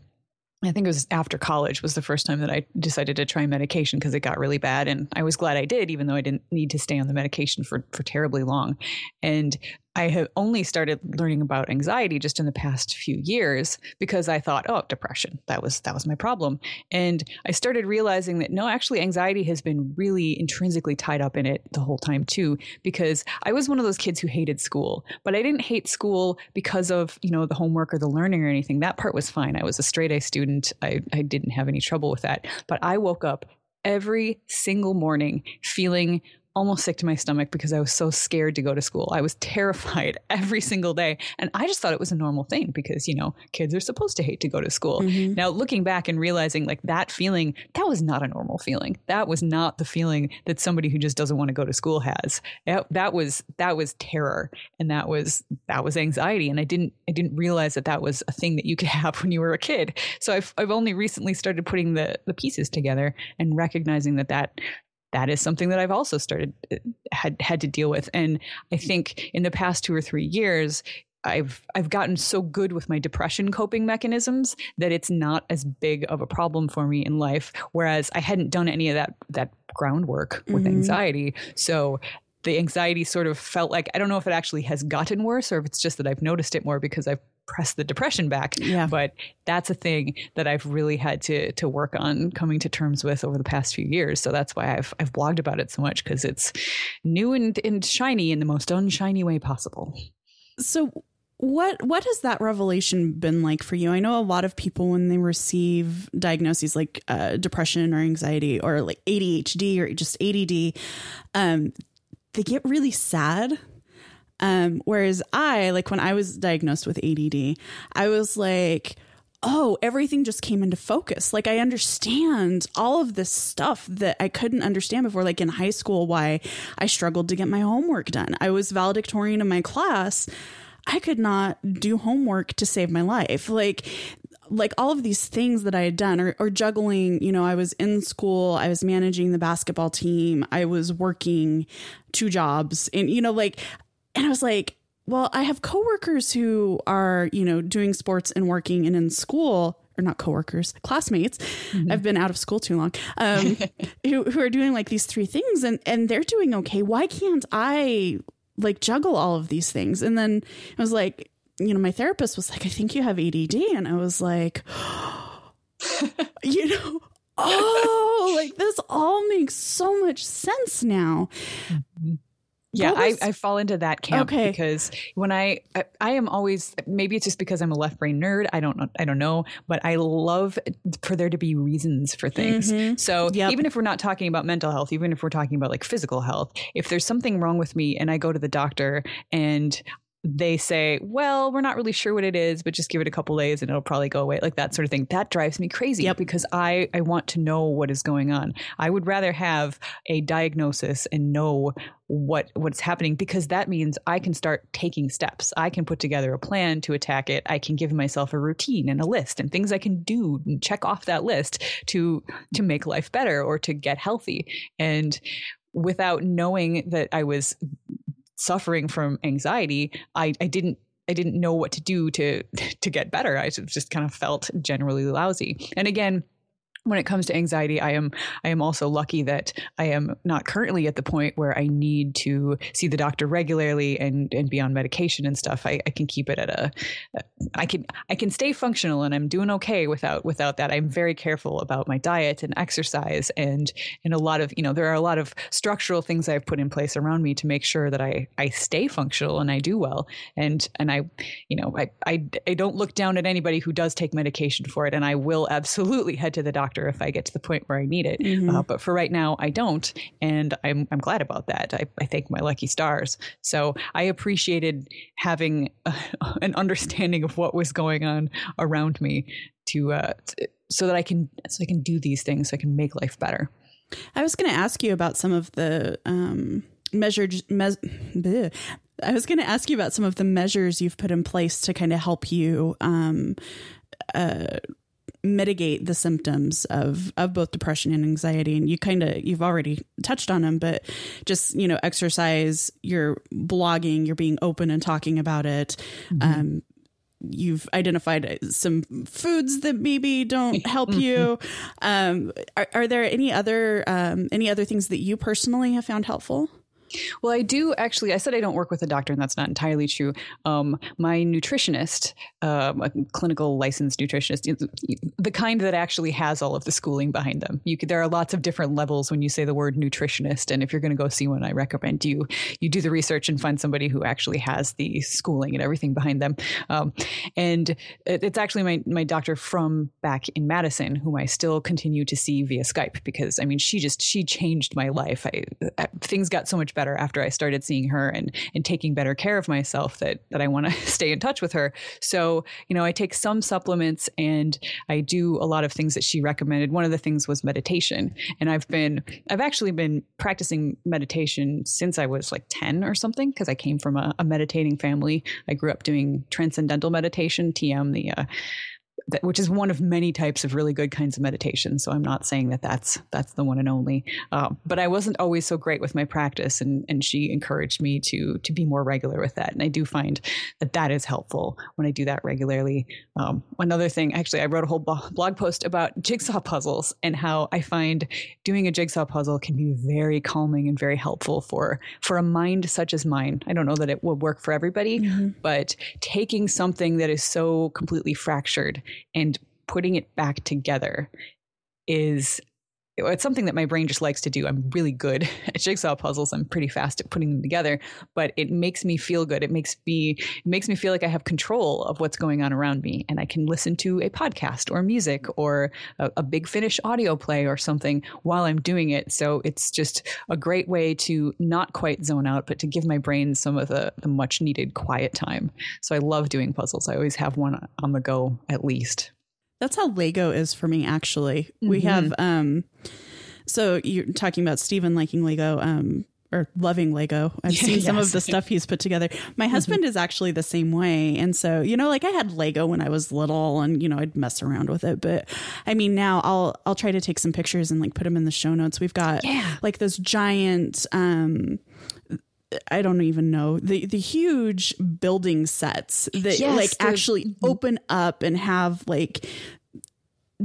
I think it was after college was the first time that I decided to try medication because it got really bad. And I was glad I did, even though I didn't need to stay on the medication for, for terribly long. And I have only started learning about anxiety just in the past few years because I thought, oh, depression, that was that was my problem. And I started realizing that no, actually anxiety has been really intrinsically tied up in it the whole time too because I was one of those kids who hated school, but I didn't hate school because of, you know, the homework or the learning or anything. That part was fine. I was a straight A student. I I didn't have any trouble with that. But I woke up every single morning feeling almost sick to my stomach because I was so scared to go to school. I was terrified every single day. And I just thought it was a normal thing because, you know, kids are supposed to hate to go to school. Mm-hmm. Now, looking back and realizing like that feeling, that was not a normal feeling. That was not the feeling that somebody who just doesn't want to go to school has. That, that was that was terror and that was that was anxiety and I didn't I didn't realize that that was a thing that you could have when you were a kid. So I've I've only recently started putting the the pieces together and recognizing that that that is something that I've also started uh, had had to deal with. And I think in the past two or three years, I've I've gotten so good with my depression coping mechanisms that it's not as big of a problem for me in life. Whereas I hadn't done any of that that groundwork with mm-hmm. anxiety, so the anxiety sort of felt like I don't know if it actually has gotten worse or if it's just that I've noticed it more because I've press the depression back. Yeah. But that's a thing that I've really had to to work on coming to terms with over the past few years. So that's why I've I've blogged about it so much because it's new and, and shiny in the most unshiny way possible. So what what has that revelation been like for you? I know a lot of people when they receive diagnoses like uh, depression or anxiety or like ADHD or just ADD, um, they get really sad um, whereas I, like when I was diagnosed with ADD, I was like, oh, everything just came into focus. Like I understand all of this stuff that I couldn't understand before, like in high school, why I struggled to get my homework done. I was valedictorian in my class. I could not do homework to save my life. Like, like all of these things that I had done or, or juggling, you know, I was in school, I was managing the basketball team, I was working two jobs and, you know, like and I was like, well, I have coworkers who are, you know, doing sports and working and in school, or not coworkers, classmates. Mm-hmm. I've been out of school too long. Um, who who are doing like these three things and and they're doing okay. Why can't I like juggle all of these things? And then I was like, you know, my therapist was like, I think you have ADD, and I was like, you know, oh, like this all makes so much sense now. Mm-hmm. Yeah, I, I fall into that camp okay. because when I, I, I am always maybe it's just because I'm a left brain nerd. I don't know I don't know, but I love for there to be reasons for things. Mm-hmm. So yep. even if we're not talking about mental health, even if we're talking about like physical health, if there's something wrong with me and I go to the doctor and they say, well, we're not really sure what it is, but just give it a couple days and it'll probably go away, like that sort of thing. That drives me crazy yep. because I, I want to know what is going on. I would rather have a diagnosis and know what what's happening because that means I can start taking steps. I can put together a plan to attack it. I can give myself a routine and a list and things I can do and check off that list to to make life better or to get healthy. And without knowing that I was suffering from anxiety, I, I didn't I didn't know what to do to to get better. I just kind of felt generally lousy. And again, when it comes to anxiety, I am I am also lucky that I am not currently at the point where I need to see the doctor regularly and and be on medication and stuff. I, I can keep it at a I can I can stay functional and I'm doing okay without without that. I'm very careful about my diet and exercise and and a lot of you know there are a lot of structural things I've put in place around me to make sure that I I stay functional and I do well and and I you know I I, I don't look down at anybody who does take medication for it and I will absolutely head to the doctor doctor if I get to the point where I need it. Mm-hmm. Uh, but for right now, I don't. And I'm, I'm glad about that. I, I thank my lucky stars. So I appreciated having uh, an understanding of what was going on around me to, uh, so that I can, so I can do these things, so I can make life better. I was going to ask you about some of the, um, measured mes- I was going to ask you about some of the measures you've put in place to kind of help you um, uh, mitigate the symptoms of of both depression and anxiety and you kind of you've already touched on them but just you know exercise you're blogging you're being open and talking about it mm-hmm. um you've identified some foods that maybe don't help mm-hmm. you um are, are there any other um any other things that you personally have found helpful Well, I do actually. I said I don't work with a doctor, and that's not entirely true. Um, my nutritionist, um, a clinical licensed nutritionist, the kind that actually has all of the schooling behind them. You could, there are lots of different levels when you say the word nutritionist, and if you're going to go see one, I recommend you you do the research and find somebody who actually has the schooling and everything behind them. Um, and it, it's actually my my doctor from back in Madison, whom I still continue to see via Skype because I mean she just she changed my life. I, I things got so much better better after I started seeing her and and taking better care of myself that that I want to stay in touch with her. So, you know, I take some supplements and I do a lot of things that she recommended. One of the things was meditation. And I've been I've actually been practicing meditation since I was like 10 or something because I came from a, a, meditating family. I grew up doing transcendental meditation, TM, the uh, that, which is one of many types of really good kinds of meditation. So I'm not saying that that's that's the one and only. Uh, but I wasn't always so great with my practice, and and she encouraged me to to be more regular with that. And I do find that that is helpful when I do that regularly. Um, another thing, actually, I wrote a whole blog post about jigsaw puzzles and how I find doing a jigsaw puzzle can be very calming and very helpful for for a mind such as mine. I don't know that it will work for everybody, mm-hmm. but taking something that is so completely fractured and putting it back together is it's something that my brain just likes to do. I'm really good at jigsaw puzzles. I'm pretty fast at putting them together, but it makes me feel good. It makes me it makes me feel like I have control of what's going on around me, and I can listen to a podcast or music or a, a big finish audio play or something while I'm doing it. So it's just a great way to not quite zone out, but to give my brain some of the, the much needed quiet time. So I love doing puzzles. I always have one on the go at least. That's how Lego is for me, actually. Mm-hmm. We have, um, so you're talking about Steven liking Lego, um, or loving Lego. I've seen yes. some of the stuff he's put together. My mm-hmm. husband mm-hmm. is actually the same way. And so, you know, like I had Lego when I was little and, you know, I'd mess around with it. But I mean, now I'll, I'll try to take some pictures and like put them in the show notes. We've got yeah. like those giant, um, I don't even know the the huge building sets that yes, like actually open up and have like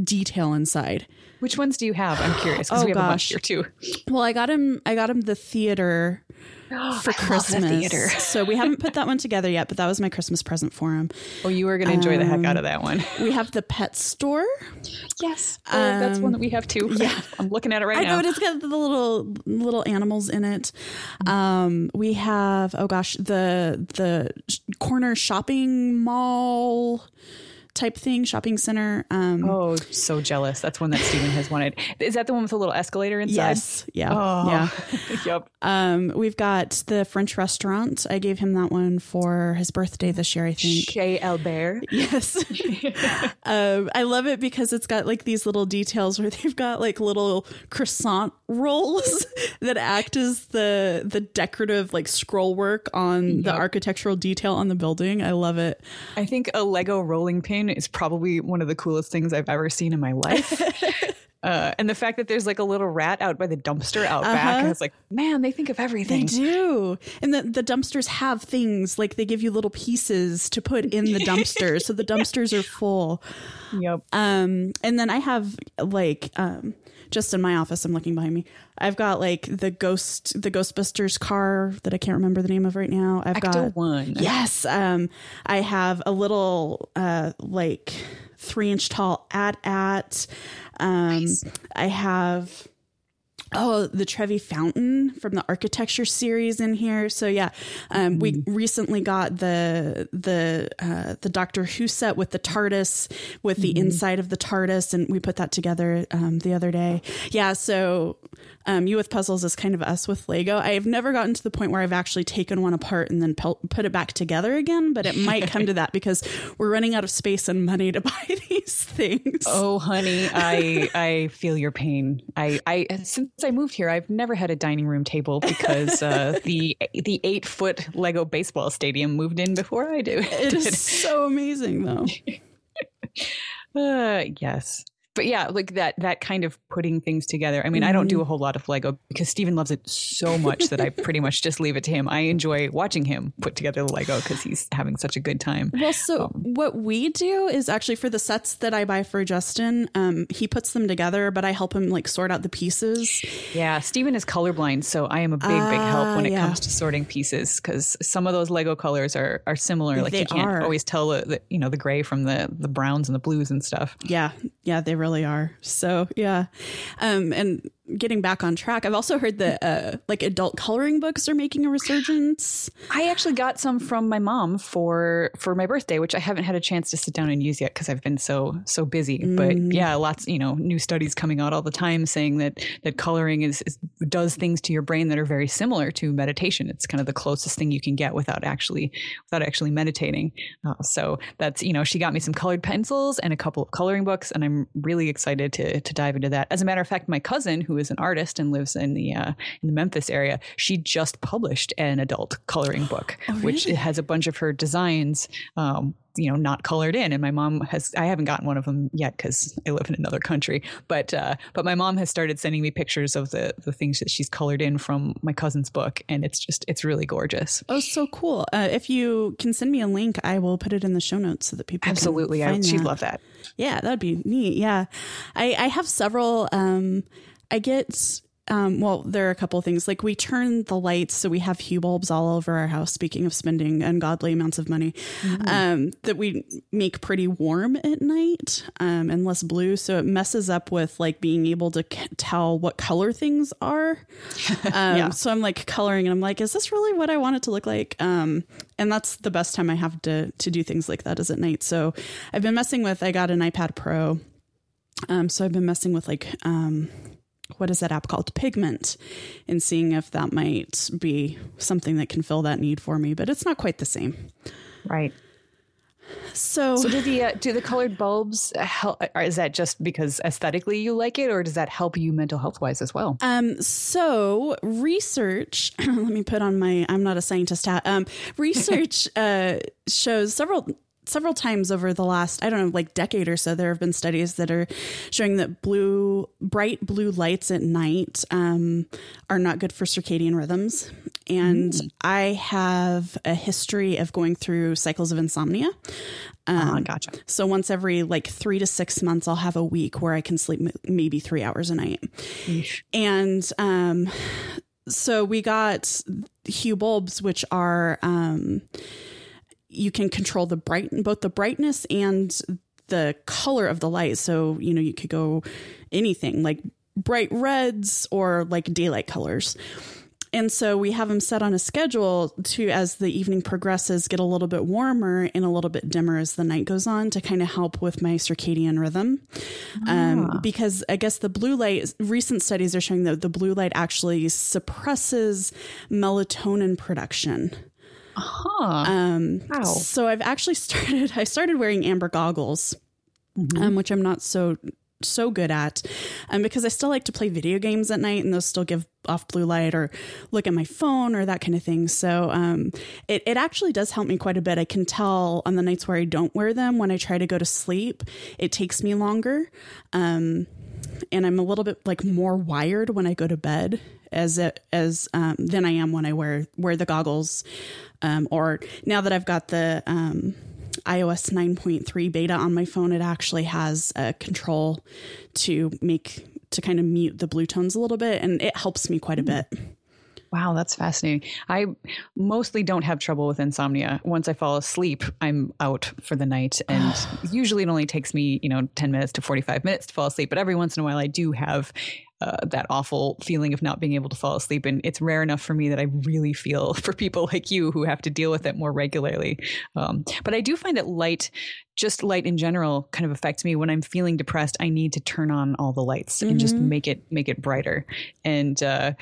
detail inside. Which ones do you have? I'm curious because oh, we have gosh. a bunch here too. Well, I got him. I got him the theater for Christmas. theater. so we haven't put that one together yet, but that was my Christmas present for him. Oh, you are going to enjoy um, the heck out of that one. We have the pet store. Yes, um, oh, that's one that we have too. Yeah, I'm looking at it right I now. I know it's got the little little animals in it. Um, we have oh gosh, the the corner shopping mall type thing, shopping center. Um, oh, so jealous. That's one that Steven has wanted. Is that the one with the little escalator inside? Yes. Yeah. Oh. Yeah. yep. Um, we've got the French restaurant. I gave him that one for his birthday this year, I think. Chez Albert. Yes. um, I love it because it's got like these little details where they've got like little croissant rolls that act as the the decorative like scroll work on yep. the architectural detail on the building. I love it. I think a Lego rolling pin is probably one of the coolest things I've ever seen in my life. Uh, and the fact that there's like a little rat out by the dumpster out uh-huh. back, and it's like, man, they think of everything. They do, and the the dumpsters have things like they give you little pieces to put in the dumpster, so the dumpsters are full. Yep. Um, and then I have like um, just in my office, I'm looking behind me. I've got like the ghost, the Ghostbusters car that I can't remember the name of right now. I've Ecto got one. Yes. Um, I have a little uh like three inch tall AT-AT. Um, nice. I have Oh, the Trevi Fountain from the architecture series in here. So yeah, um, we mm-hmm. recently got the the uh, the Doctor Who set with the TARDIS with the mm-hmm. inside of the TARDIS, and we put that together um, the other day. Yeah, so um, you with puzzles is kind of us with Lego. I have never gotten to the point where I've actually taken one apart and then pel- put it back together again, but it might come to that because we're running out of space and money to buy these things. Oh, honey, I I feel your pain. I I since I moved here, I've never had a dining room table because uh, the the eight foot Lego baseball stadium moved in before I do. It is so amazing, though. uh, yes. But yeah, like that that kind of putting things together. I mean, mm-hmm. I don't do a whole lot of Lego because Steven loves it so much that I pretty much just leave it to him. I enjoy watching him put together the Lego because he's having such a good time. Well, so um, what we do is actually for the sets that I buy for Justin, um, he puts them together, but I help him like sort out the pieces. Yeah, Steven is colorblind, so I am a big, uh, big help when it yeah. comes to sorting pieces because some of those Lego colors are are similar. Like they you can't are. always tell the, the you know the gray from the the browns and the blues and stuff. Yeah, yeah, they really are. So yeah, um, and getting back on track, I've also heard that uh, like adult coloring books are making a resurgence. I actually got some from my mom for for my birthday, which I haven't had a chance to sit down and use yet because I've been so so busy. Mm. But yeah, lots you know new studies coming out all the time saying that that coloring is, is, does things to your brain that are very similar to meditation. It's kind of the closest thing you can get without actually without actually meditating. Uh, so that's you know she got me some colored pencils and a couple of coloring books, and I'm really excited to to dive into that. As a matter of fact, my cousin who is an artist and lives in the uh, in the Memphis area, she just published an adult coloring book, oh, really? which has a bunch of her designs. Um, you know, not colored in, and my mom has. I haven't gotten one of them yet because I live in another country. But uh, but my mom has started sending me pictures of the the things that she's colored in from my cousin's book, and it's just it's really gorgeous. Oh, so cool! Uh, if you can send me a link, I will put it in the show notes so that people absolutely. I, she'd love that. Yeah, that'd be neat. Yeah, I I have several. Um, I get um, well, there are a couple of things. Like we turn the lights, so we have hue bulbs all over our house. Speaking of spending ungodly amounts of money, mm-hmm. um, that we make pretty warm at night um, and less blue, so it messes up with like being able to c- tell what color things are. Um, yeah. So I'm like coloring, and I'm like, is this really what I want it to look like? Um, and that's the best time I have to to do things like that is at night. So I've been messing with. I got an iPad Pro. Um, so I've been messing with like um, what is that app called pigment and seeing if that might be something that can fill that need for me but it's not quite the same right so, so do the uh, do the colored bulbs help? is that just because aesthetically you like it, or does that help you mental health wise as well? Um, so research. let me put on my. I'm not a scientist hat. Um, research uh, shows several several times over the last i don't know like decade or so there have been studies that are showing that blue bright blue lights at night um, are not good for circadian rhythms and mm. i have a history of going through cycles of insomnia um, oh, gotcha. So once every like three to six months, I'll have a week where I can sleep m- maybe three hours a night. Eesh. And um, so we got Hue bulbs, which are um, you can control the bright both the brightness and the color of the light. So, you know, you could go anything like bright reds or like daylight colors. And so we have them set on a schedule to, as the evening progresses, get a little bit warmer and a little bit dimmer as the night goes on to kind of help with my circadian rhythm. Um, ah. because I guess the blue light, recent studies are showing that the blue light actually suppresses melatonin production. Huh. Um, wow. So I've actually started. I started wearing amber goggles, mm-hmm. um, which I'm not so so good at, um, because I still like to play video games at night, and those still give off blue light, or look at my phone, or that kind of thing. So um, it it actually does help me quite a bit. I can tell on the nights where I don't wear them when I try to go to sleep, it takes me longer. Um, and I'm a little bit like more wired when I go to bed as it, as um, than I am when I wear wear the goggles. Um, or now that I've got the um, iOS 9.3 beta on my phone, it actually has a control to make to kind of mute the blue tones a little bit, and it helps me quite a bit. Wow, that's fascinating. I mostly don't have trouble with insomnia. Once I fall asleep, I'm out for the night. And usually it only takes me, you know, 10 minutes to 45 minutes to fall asleep. But every once in a while, I do have uh, that awful feeling of not being able to fall asleep. And it's rare enough for me that I really feel for people like you who have to deal with it more regularly. Um, but I do find that light, just light in general, kind of affects me when I'm feeling depressed. I need to turn on all the lights mm-hmm. and just mm-hmm. make it make it brighter. And uh,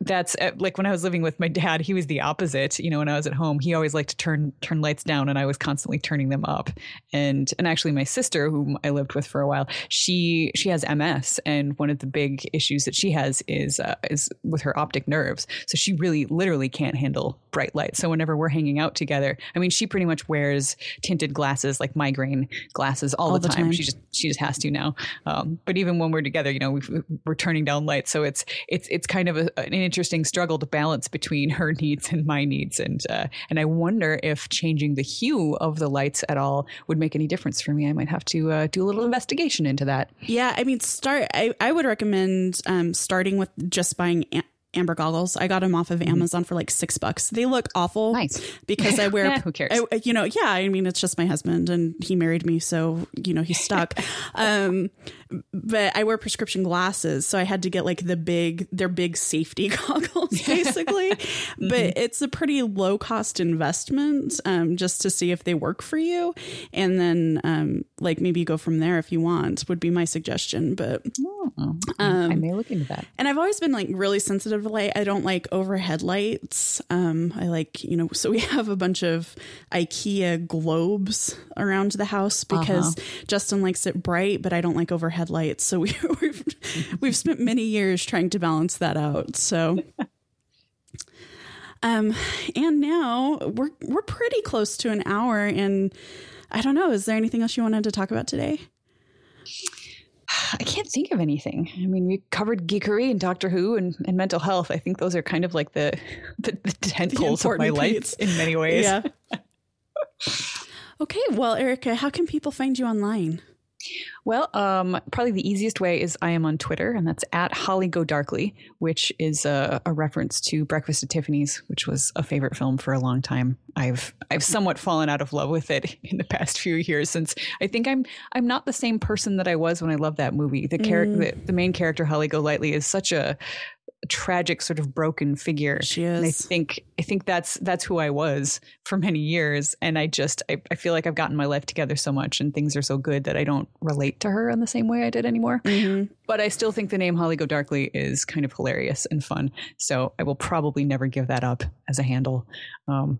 that's uh, like when I was living with my dad, he was the opposite. You know, when I was at home, he always liked to turn turn lights down, and I was constantly turning them up. And and actually, my sister, whom I lived with for a while, she she has MS, and one of the big issues that she has is uh, is with her optic nerves. So she really, literally can't handle bright light. So whenever we're hanging out together, I mean, she pretty much wears tinted glasses, like migraine glasses, all, all the, time. the, time. She just she just has to now. Um, but even when we're together, you know, we are turning down lights, so it's it's it's kind of a, an interesting struggle to balance between her needs and my needs, and uh, and I wonder if changing the hue of the lights at all would make any difference for me. I might have to uh, do a little investigation into that. Yeah, I mean, start. I I would recommend um, starting with just buying amber goggles. I got them off of mm-hmm. Amazon for like six bucks. They look awful. Nice. Because I wear, who cares? I, you know, yeah, I mean, it's just my husband and he married me. So, you know, he's stuck. um, but I wear prescription glasses, so I had to get like the big, they're big safety goggles, basically. mm-hmm. But it's a pretty low cost investment, um, just to see if they work for you, and then um, like maybe go from there if you want. Would be my suggestion. But oh, um, I may look into that. And I've always been like really sensitive to light. I don't like overhead lights. Um, I like you know, so we have a bunch of IKEA globes around the house because uh-huh. Justin likes it bright, but I don't like overhead headlights. So we, we've we've spent many years trying to balance that out. So. Um, and now we're we're pretty close to an hour, and I don't know. Is there anything else you wanted to talk about today? I can't think of anything. I mean, we covered geekery and Doctor Who and, and mental health. I think those are kind of like the the, the tent poles of my life in many ways. Yeah. okay, well, Erika, how can people find you online? Well, um, probably the easiest way is I am on Twitter, and that's at Holly Go Darkly, which is a, a, reference to Breakfast at Tiffany's, which was a favorite film for a long time. I've I've somewhat fallen out of love with it in the past few years since I think I'm I'm not the same person that I was when I loved that movie. The character, mm. the, the main character Holly Golightly is such a tragic sort of broken figure. She is. And I think I think that's that's who I was for many years. And I just I, I feel like I've gotten my life together so much and things are so good that I don't relate to her in the same way I did anymore. Mm-hmm. But I still think the name Holly Go Darkly is kind of hilarious and fun. So I will probably never give that up as a handle. Um,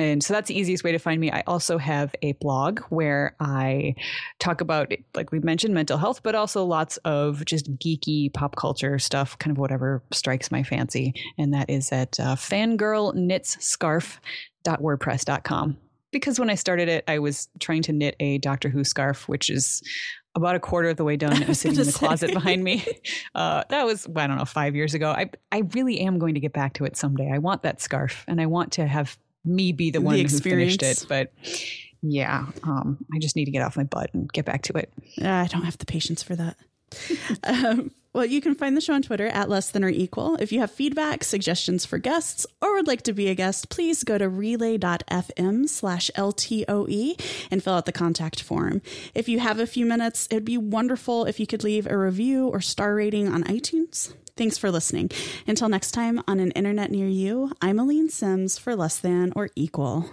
and so that's the easiest way to find me. I also have a blog where I talk about, like we mentioned, mental health, but also lots of just geeky pop culture stuff, kind of whatever strikes my fancy. And that is at uh, fangirlknitsscarf.wordpress.com. Because when I started it, I was trying to knit a Doctor Who scarf, which is about a quarter of the way done and sitting in the closet behind me. Uh, that was, I don't know, five years ago. I, I really am going to get back to it someday. I want that scarf and I want to have me be the one the who finished it. But yeah, um, I just need to get off my butt and get back to it. I don't have the patience for that. um, well, you can find the show on Twitter at less than or equal. If you have feedback, suggestions for guests, or would like to be a guest, please go to relay.fm slash LTOE and fill out the contact form. If you have a few minutes, it'd be wonderful if you could leave a review or star rating on iTunes. Thanks for listening. Until next time on an internet near you, I'm Aleen Simms for Less Than or Equal.